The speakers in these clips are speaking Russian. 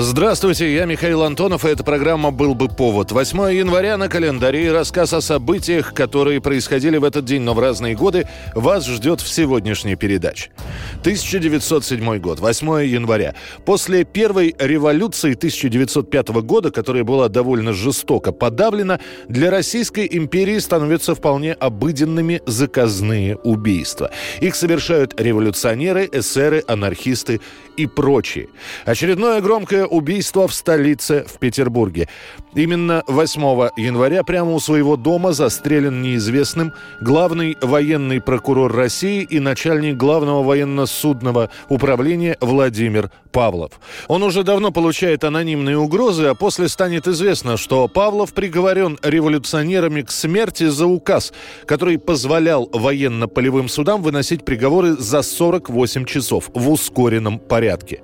Здравствуйте, я Михаил Антонов, и эта программа «Был бы повод». 8 января на календаре и рассказ о событиях, которые происходили в этот день, но в разные годы, вас ждет в сегодняшней передаче. 1907 год, 8 января. После первой революции 1905 года, которая была довольно жестоко подавлена, для Российской империи становятся вполне обыденными заказные убийства. Их совершают революционеры, эсеры, анархисты и прочие. Очередное громкое убийство в столице, в Петербурге. Именно 8 января прямо у своего дома застрелен неизвестным главный военный прокурор России и начальник главного военно-судного управления Владимир Павлов. Он уже давно получает анонимные угрозы, а после станет известно, что Павлов приговорен революционерами к смерти за указ, который позволял военно-полевым судам выносить приговоры за 48 часов в ускоренном порядке.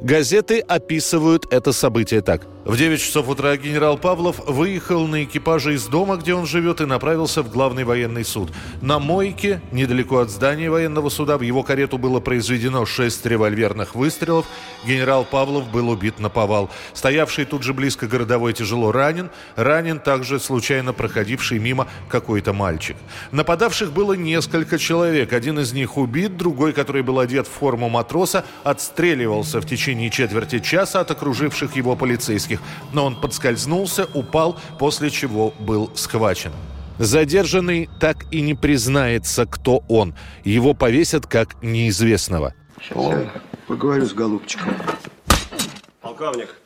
Газеты описывают это событие так. В 9 часов утра генерал Павлов выехал на экипаже из дома, где он живет, и направился в главный военный суд. На мойке, недалеко от здания военного суда, в его карету было произведено 6 револьверных выстрелов. Генерал Павлов был убит на повал. Стоявший тут же близко городовой тяжело ранен. Ранен также случайно проходивший мимо какой-то мальчик. Нападавших было несколько человек. Один из них убит, другой, который был одет в форму матроса, отстреливался в течение четверти часа от окруживших его полицейских. Но он подскользнулся, упал, после чего был схвачен. Задержанный так и не признается, кто он. Его повесят как неизвестного. Я поговорю с голубчиком. Полковник.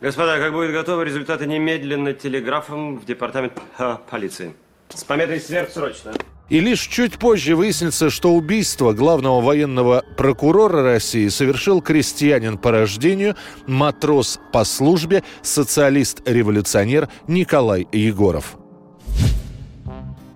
Господа, как будет готовы результаты немедленно телеграфом в департамент а, полиции. С пометой сверхсрочно. И лишь чуть позже выяснится, что убийство главного военного прокурора России совершил крестьянин по рождению, матрос по службе, социалист-революционер Николай Егоров.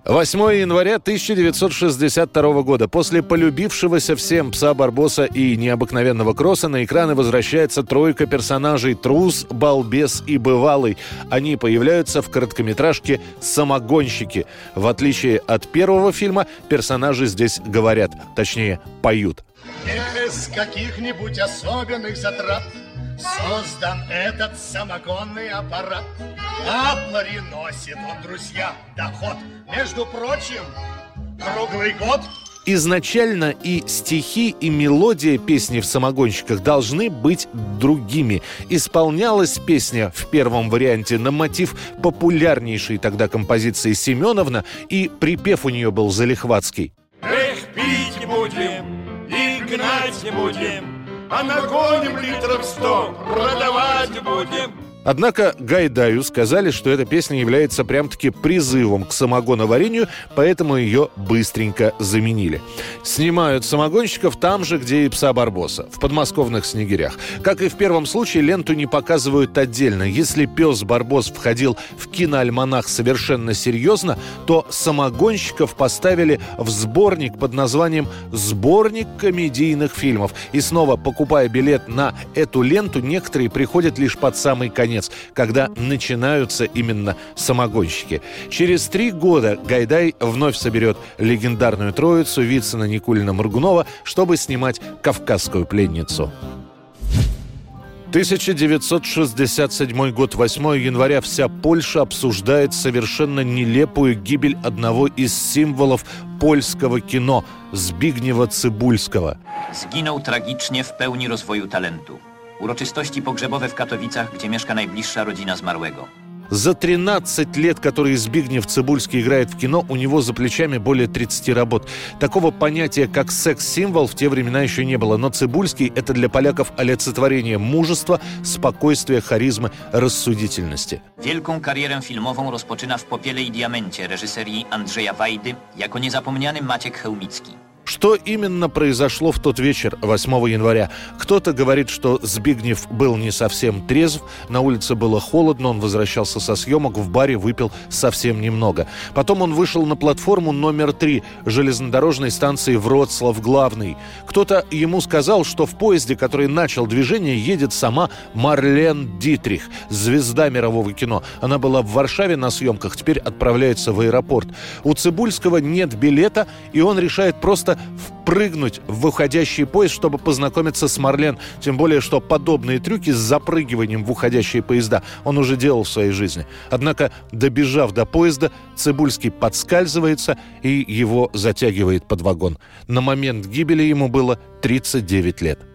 8 января 1962 года. После полюбившегося всем пса Барбоса и необыкновенного кросса на экраны возвращается тройка персонажей Трус, Балбес и Бывалый. Они появляются в короткометражке «Самогонщики». В отличие от первого фильма, персонажи здесь говорят, точнее, поют. Без каких-нибудь особенных затрат Создан этот самогонный аппарат А приносит он, друзья, доход Между прочим, круглый год Изначально и стихи, и мелодия песни в «Самогонщиках» должны быть другими. Исполнялась песня в первом варианте на мотив популярнейшей тогда композиции Семеновна, и припев у нее был залихватский. Эх, пить будем и гнать будем, а нагоним литров сто, продавать будем. Однако Гайдаю сказали, что эта песня является прям-таки призывом к самогоноварению, поэтому ее быстренько заменили. Снимают самогонщиков там же, где и пса Барбоса, в подмосковных снегирях. Как и в первом случае, ленту не показывают отдельно. Если пес Барбос входил в киноальманах совершенно серьезно, то самогонщиков поставили в сборник под названием «Сборник комедийных фильмов». И снова, покупая билет на эту ленту, некоторые приходят лишь под самый конец конец, когда начинаются именно самогонщики. Через три года Гайдай вновь соберет легендарную троицу Вицина, Никулина, Мургунова, чтобы снимать «Кавказскую пленницу». 1967 год, 8 января, вся Польша обсуждает совершенно нелепую гибель одного из символов польskiego kino Zbigniewa Cybulskiego. Zginął tragicznie w pełni rozwoju talentu. Uroczystości pogrzebowe w Katowicach, gdzie mieszka najbliższa rodzina zmarłego. За 13 лет, которые Збигнев Цибульский играет в кино, у него за плечами более 30 работ. Такого понятия, как секс-символ, в те времена еще не было. Но Цибульский – это для поляков олицетворение мужества, спокойствия, харизмы, рассудительности. Wielką karierę filmową rozpoczyna w Popiele i Diamencie reżyserii Andrzeja Wajdy jako niezapomniany Maciek Chełmicki. Что именно произошло в тот вечер, 8 января? Кто-то говорит, что Збигнев был не совсем трезв, на улице было холодно, он возвращался со съемок, в баре выпил совсем немного. Потом он вышел на платформу номер 3 железнодорожной станции Вроцлав-Главный. Кто-то ему сказал, что в поезде, который начал движение, едет сама Марлен Дитрих, звезда мирового кино. Она была в Варшаве на съемках, теперь отправляется в аэропорт. У Цибульского нет билета, и он решает просто просто впрыгнуть в выходящий поезд, чтобы познакомиться с Марлен. Тем более, что подобные трюки с запрыгиванием в уходящие поезда он уже делал в своей жизни. Однако, добежав до поезда, Цибульский подскальзывается и его затягивает под вагон. На момент гибели ему было 39 лет.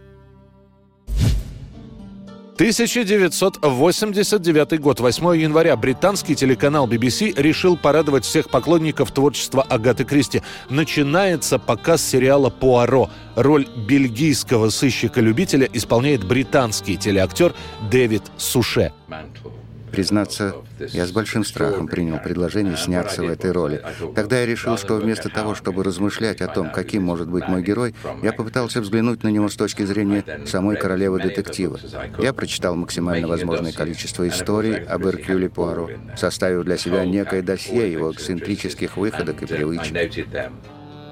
1989 год, 8 января, британский телеканал BBC решил порадовать всех поклонников творчества Агаты Кристи. Начинается показ сериала «Пуаро». Роль бельгийского сыщика-любителя исполняет британский телеактер Дэвид Суше. Признаться, я с большим страхом принял предложение сняться в этой роли. Тогда я решил, что вместо того, чтобы размышлять о том, каким может быть мой герой, я попытался взглянуть на него с точки зрения самой королевы детектива. Я прочитал максимально возможное количество историй об Эркюле Пуаро, составив для себя некое досье его эксцентрических выходок и привычек.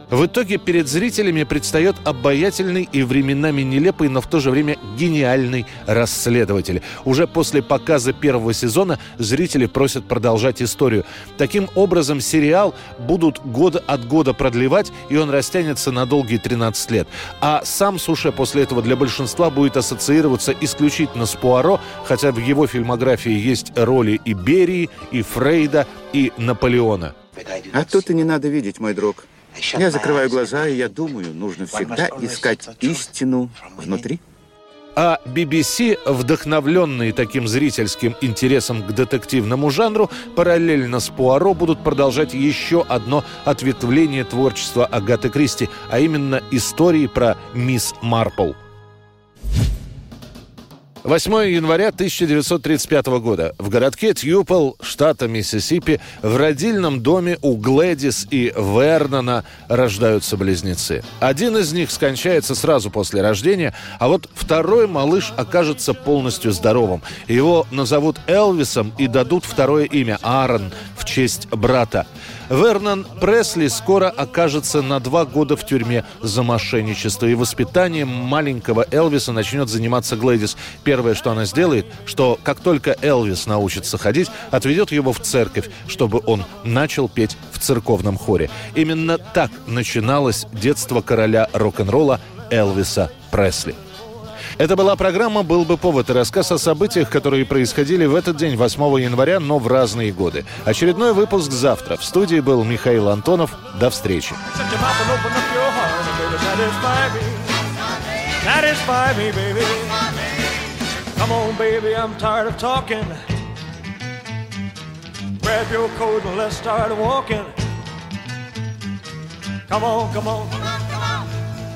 В итоге перед зрителями предстает обаятельный и временами нелепый, но в то же время гениальный расследователь. Уже после показа первого сезона зрители просят продолжать историю. Таким образом, сериал будут год от года продлевать, и он растянется на долгие 13 лет. А сам Суше после этого для большинства будет ассоциироваться исключительно с Пуаро, хотя в его фильмографии есть роли и Берии, и Фрейда, и Наполеона. А тут и не надо видеть, мой друг. Я закрываю глаза, и я думаю, нужно всегда искать истину внутри. А BBC, вдохновленные таким зрительским интересом к детективному жанру, параллельно с Пуаро будут продолжать еще одно ответвление творчества Агаты Кристи, а именно истории про мисс Марпл – 8 января 1935 года в городке Тьюпл, штата Миссисипи, в родильном доме у Глэдис и Вернона рождаются близнецы. Один из них скончается сразу после рождения, а вот второй малыш окажется полностью здоровым. Его назовут Элвисом и дадут второе имя Аарон в честь брата. Вернон Пресли скоро окажется на два года в тюрьме за мошенничество. И воспитанием маленького Элвиса начнет заниматься Глэдис. Первое, что она сделает, что как только Элвис научится ходить, отведет его в церковь, чтобы он начал петь в церковном хоре. Именно так начиналось детство короля рок-н-ролла Элвиса Пресли. Это была программа «Был бы повод» и рассказ о событиях, которые происходили в этот день, 8 января, но в разные годы. Очередной выпуск завтра. В студии был Михаил Антонов. До встречи. Come on. Grab your coat and let's start walking. Come on, come on.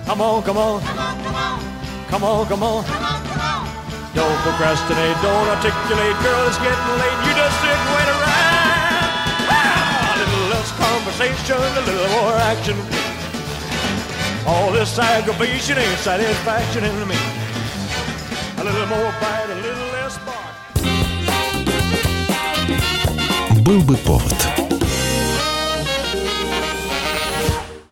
Come on, come on. Come on, come on. Come on, come on. Don't procrastinate, don't articulate, girl, it's getting late. You just sit and wait around. Ah, a little less conversation, a little more action. All this aggravation ain't satisfaction in me. A little more bite, a little less bark. Был бы повод.